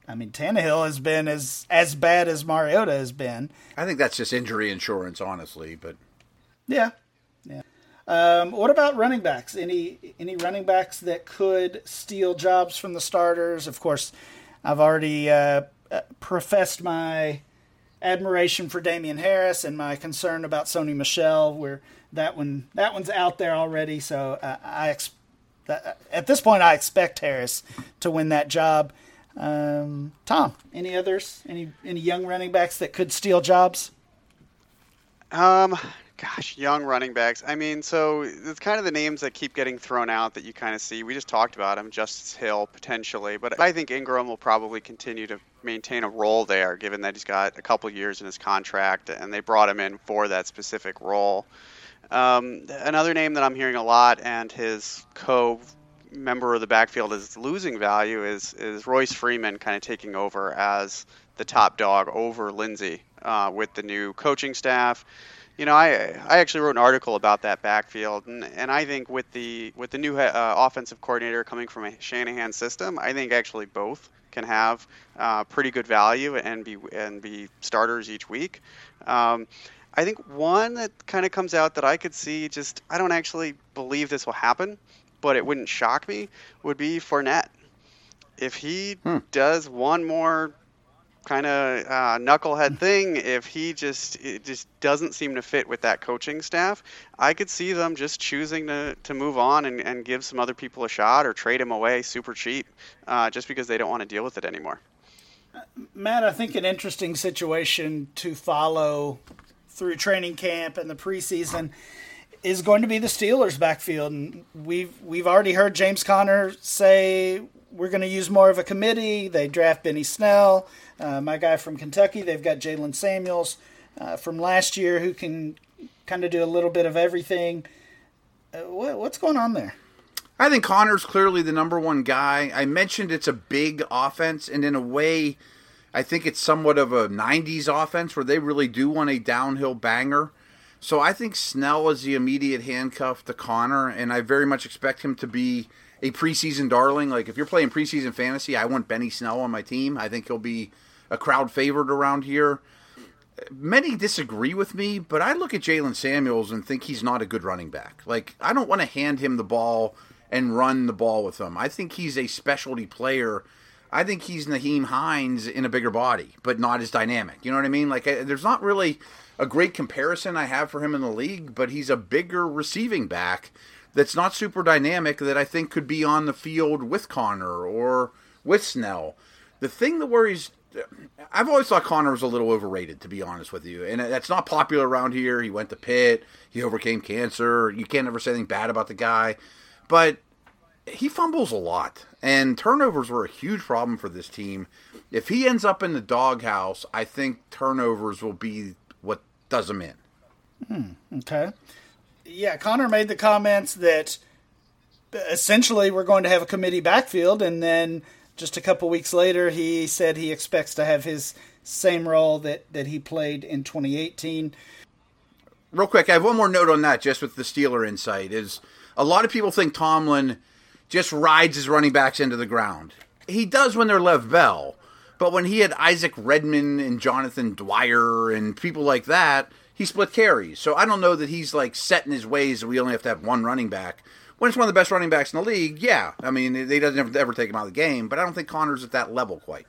I mean Tannehill has been as as bad as Mariota has been. I think that's just injury insurance, honestly. But yeah, yeah. Um, what about running backs? Any any running backs that could steal jobs from the starters? Of course, I've already uh, uh, professed my admiration for Damien Harris and my concern about Sony Michel, Where that one that one's out there already. So uh, I ex- uh, at this point I expect Harris to win that job. Um, Tom, any others? Any any young running backs that could steal jobs? Um, gosh, young running backs. I mean, so it's kind of the names that keep getting thrown out that you kind of see. We just talked about him, Justice Hill potentially, but I think Ingram will probably continue to maintain a role there, given that he's got a couple years in his contract, and they brought him in for that specific role. Um, another name that I'm hearing a lot, and his co member of the backfield is losing value, is is Royce Freeman kind of taking over as the top dog over Lindsay uh, with the new coaching staff you know, I I actually wrote an article about that backfield, and, and I think with the with the new uh, offensive coordinator coming from a Shanahan system, I think actually both can have uh, pretty good value and be and be starters each week. Um, I think one that kind of comes out that I could see, just I don't actually believe this will happen, but it wouldn't shock me, would be Fournette. If he hmm. does one more kind of uh, knucklehead thing if he just it just doesn't seem to fit with that coaching staff i could see them just choosing to, to move on and, and give some other people a shot or trade him away super cheap uh, just because they don't want to deal with it anymore. Matt i think an interesting situation to follow through training camp and the preseason is going to be the steelers backfield and we've we've already heard james conner say we're going to use more of a committee. They draft benny snell uh, my guy from Kentucky, they've got Jaylen Samuels uh, from last year who can kind of do a little bit of everything. Uh, what, what's going on there? I think Conner's clearly the number one guy. I mentioned it's a big offense, and in a way, I think it's somewhat of a 90s offense where they really do want a downhill banger. So I think Snell is the immediate handcuff to Conner, and I very much expect him to be a preseason darling. Like if you're playing preseason fantasy, I want Benny Snell on my team. I think he'll be a crowd favorite around here. Many disagree with me, but I look at Jaylen Samuels and think he's not a good running back. Like, I don't want to hand him the ball and run the ball with him. I think he's a specialty player. I think he's Nyheim Hines in a bigger body, but not as dynamic. You know what I mean? Like, there's not really a great comparison I have for him in the league, but he's a bigger receiving back that's not super dynamic that I think could be on the field with Conner or with Snell. The thing that worries I've always thought Conner was a little overrated, to be honest with you, and that's not popular around here. He went to Pitt, he overcame cancer. You can't ever say anything bad about the guy, but he fumbles a lot, and turnovers were a huge problem for this team. If he ends up in the doghouse, I think turnovers will be what does him in. Hmm, okay. Yeah, Conner made the comments that essentially we're going to have a committee backfield, and then just a couple weeks later, he said he expects to have his same role that, that he played in 2018. Real quick, I have one more note on that, just with the Steeler insight. Is a lot of people think Tomlin just rides his running backs into the ground. He does when they're Lev Bell, but when he had Isaac Redman and Jonathan Dwyer and people like that, he split carries. So I don't know that he's like set in his ways that we only have to have one running back. When it's one of the best running backs in the league, yeah. I mean, he doesn't ever, ever take him out of the game, but I don't think Conner's at that level quite.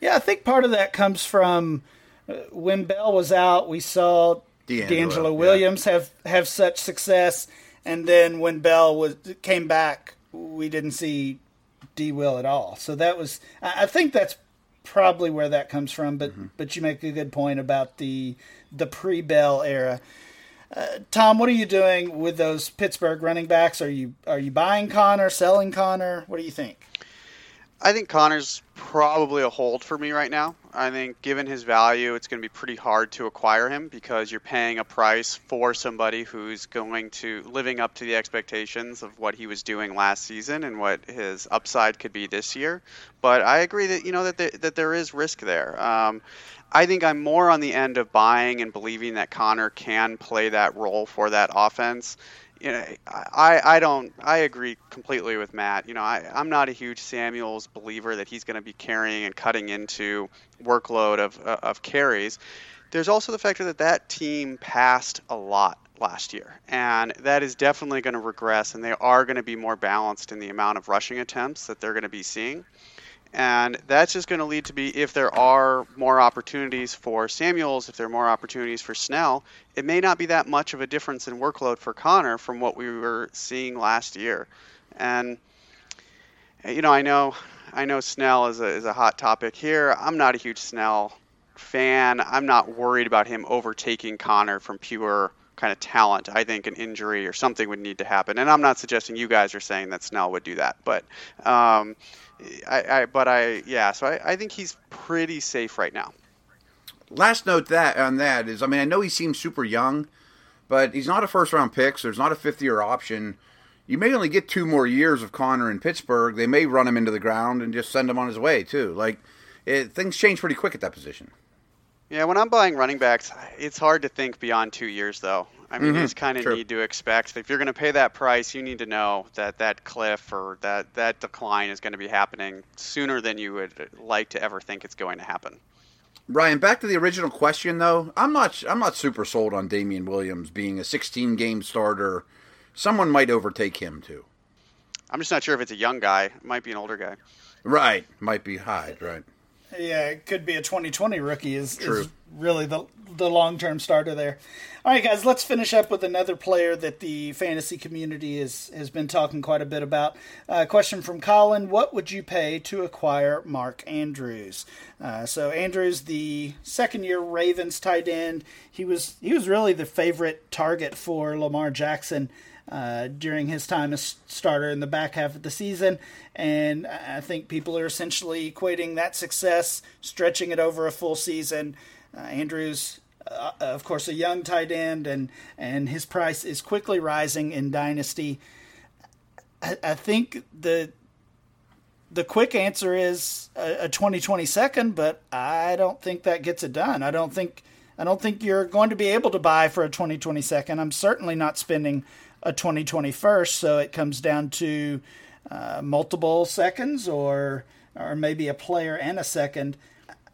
Yeah, I think part of that comes from uh, when Bell was out, we saw D'Angelo DeAngelo yeah. Williams have, have such success, and then when Bell was came back, we didn't see D Will at all. So that was, I I think that's probably where that comes from. But but you make a good point about the the pre Bell era. Tom, what are you doing with those Pittsburgh running backs? Are you are you buying Conner, selling Conner? What do you think? I think Conner's probably a hold for me right now. I think given his value, it's going to be pretty hard to acquire him because you're paying a price for somebody who's going to living up to the expectations of what he was doing last season and what his upside could be this year. But I agree that you know that there, that there is risk there. Um, I think I'm more on the end of buying and believing that Conner can play that role for that offense you know, I, I don't I agree completely with Matt. You know, I, I'm not a huge Samuels believer that he's going to be carrying and cutting into workload of uh, of carries. There's also the factor that that team passed a lot last year, and that is definitely going to regress, and they are going to be more balanced in the amount of rushing attempts that they're going to be seeing. And that's just going to lead to be if there are more opportunities for Samuels, if there are more opportunities for Snell, it may not be that much of a difference in workload for Conner from what we were seeing last year. And you know, I know I know Snell is a is a hot topic here. I'm not a huge Snell fan. I'm not worried about him overtaking Conner from pure kind of talent. I think an injury or something would need to happen. And I'm not suggesting you guys are saying that Snell would do that, but um, I, I, but I, yeah. So I, I think he's pretty safe right now. Last note that on that is, I mean, I know he seems super young, but he's not a first round pick, so there's not a fifth year option. You may only get two more years of Conner in Pittsburgh. They may run him into the ground and just send him on his way too. Like it, things change pretty quick at that position. Yeah, when I'm buying running backs, it's hard to think beyond two years, though. I mean, Mhm, you just kind of need to expect if you're going to pay that price, you need to know that that cliff or that that decline is going to be happening sooner than you would like to ever think it's going to happen. Ryan, back to the original question though. I'm not I'm not super sold on Damien Williams being a 16 game starter. Someone might overtake him too. I'm just not sure if it's a young guy. It might be an older guy. Right, might be Hyde, right? Yeah, it could be a 2020 rookie is, is really the the long term starter there. All right, guys, let's finish up with another player that the fantasy community is, has been talking quite a bit about. Uh, question from Colin What would you pay to acquire Mark Andrews? Uh, so, Andrews, the second year Ravens tight end, he was, he was really the favorite target for Lamar Jackson uh, during his time as starter in the back half of the season. And I think people are essentially equating that success, stretching it over a full season. Uh, Andrews, uh, of course, a young tight end, and, and his price is quickly rising in Dynasty. I, I think the the quick answer is a, a 2020 second, but I don't think that gets it done. I don't think I don't think you're going to be able to buy for a 2020 second. I'm certainly not spending a 2020 first, so it comes down to uh, multiple seconds or or maybe a player and a second.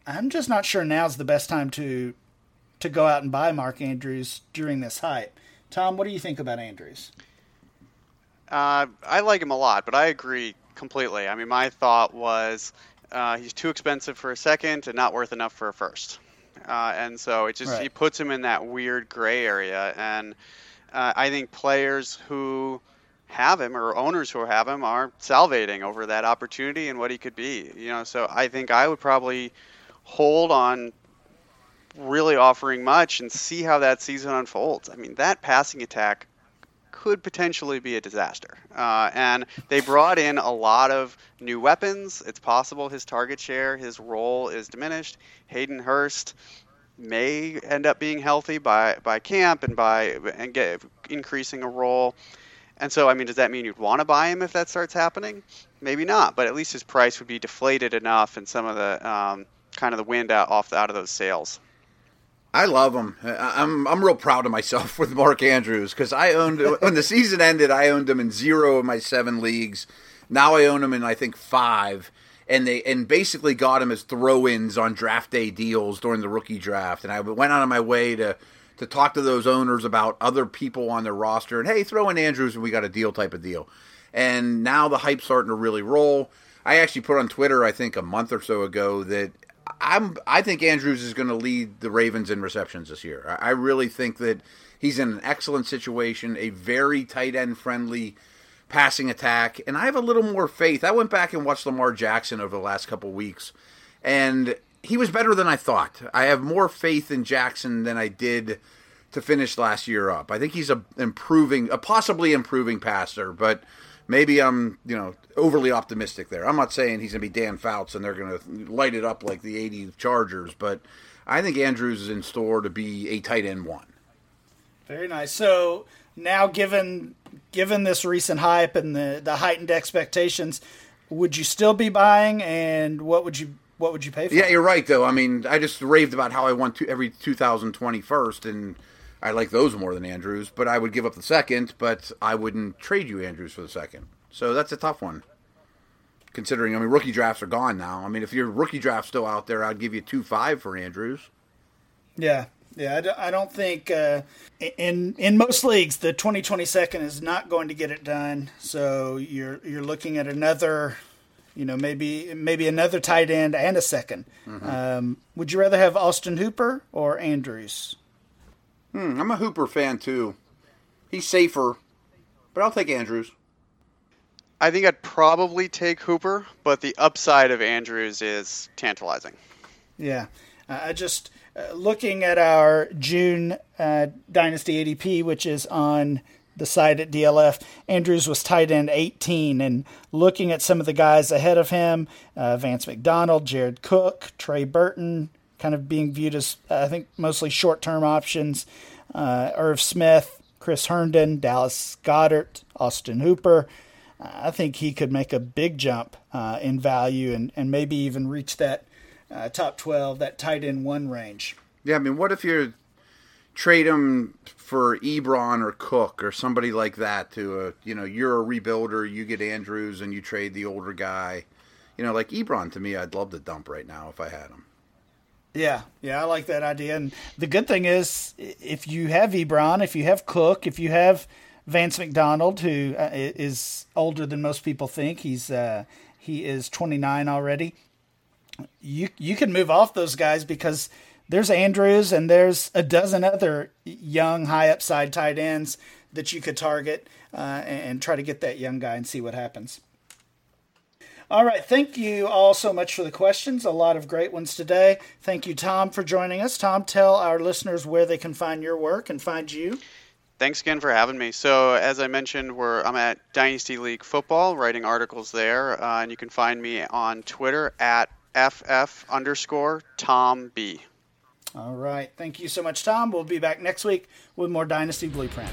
I'm just not sure now's the best time to to go out and buy Mark Andrews during this hype. Tom, what do you think about Andrews? Uh, I like him a lot, but I agree completely. I mean, my thought was uh, he's too expensive for a second and not worth enough for a first. Uh, and so it just Right. he puts him in that weird gray area. And uh, I think players who have him or owners who have him are salivating over that opportunity and what he could be. You know, so I think I would probably hold on really offering much and see how that season unfolds. I mean, that passing attack could potentially be a disaster. Uh, and they brought in a lot of new weapons. It's possible his target share, his role is diminished. Hayden Hurst may end up being healthy by, by camp and by and get increasing a role. And so, I mean, does that mean you'd want to buy him if that starts happening? Maybe not, but at least his price would be deflated enough, and some of the um, kind of the wind out off the, out of those sails. I love him. I'm I'm real proud of myself with Mark Andrews because I owned when the season ended. I owned him in zero of my seven leagues. Now I own him in I think five, and they and basically got him as throw-ins on draft day deals during the rookie draft. And I went out of my way to to talk to those owners about other people on their roster and hey, throw in Andrews and we got a deal type of deal. And now the hype's starting to really roll. I actually put on Twitter, I think a month or so ago, that I'm I think Andrews is going to lead the Ravens in receptions this year. I really think that he's in an excellent situation, a very tight end friendly passing attack, and I have a little more faith. I went back and watched Lamar Jackson over the last couple weeks, and he was better than I thought. I have more faith in Jackson than I did to finish last year up. I think he's a improving, a possibly improving passer, but maybe I'm, you know, overly optimistic there. I'm not saying he's going to be Dan Fouts and they're going to light it up like the 80 Chargers, but I think Andrews is in store to be a tight end one. Very nice. So now, given given this recent hype and the the heightened expectations, would you still be buying? And what would you what would you pay for? Yeah, you're right though. I mean, I just raved about how I won two, every 2020 first, and I like those more than Andrews, but I would give up the second, but I wouldn't trade you Andrews for the second. So that's a tough one. Considering, I mean, rookie drafts are gone now. I mean, if your rookie draft's still out there, I'd give you two five for Andrews. Yeah, yeah. I don't think uh, in in most leagues the 2020 second is not going to get it done. So you're you're looking at another, you know, maybe maybe another tight end and a 2nd mm-hmm. um, would you rather have Austin Hooper or Andrews? Hmm, I'm a Hooper fan too. He's safer, but I'll take Andrews. I think I'd probably take Hooper, but the upside of Andrews is tantalizing. Yeah, uh, I just uh, looking at our June uh, Dynasty ADP, which is on the site at DLF. Andrews was tight end 18, and looking at some of the guys ahead of him, uh, Vance McDonald, Jared Cook, Trey Burton, kind of being viewed as, I think, mostly short term options. Uh, Irv Smith, Chris Herndon, Dallas Goedert, Austin Hooper. I think he could make a big jump uh, in value and, and maybe even reach that uh, top 12, that tight end one range. Yeah, I mean, what if you trade him for Ebron or Cook or somebody like that to a, you know, you're a rebuilder, you get Andrews and you trade the older guy. You know, like Ebron to me, I'd love to dump right now if I had him. Yeah, yeah, I like that idea. And the good thing is, if you have Ebron, if you have Cook, if you have Vance McDonald, who uh, older than most people think, he's uh, he is 29 already. You you can move off those guys because there's Andrews and there's a dozen other young high upside tight ends that you could target uh, and try to get that young guy and see what happens. All right. Thank you all so much for the questions. A lot of great ones today. Thank you, Tom, for joining us. Tom, tell our listeners where they can find your work and find you. Thanks again for having me. So, as I mentioned, we're I'm at Dynasty League Football, writing articles there, uh, and you can find me on Twitter at ff underscore Tom B. All right. Thank you so much, Tom. We'll be back next week with more Dynasty Blueprint.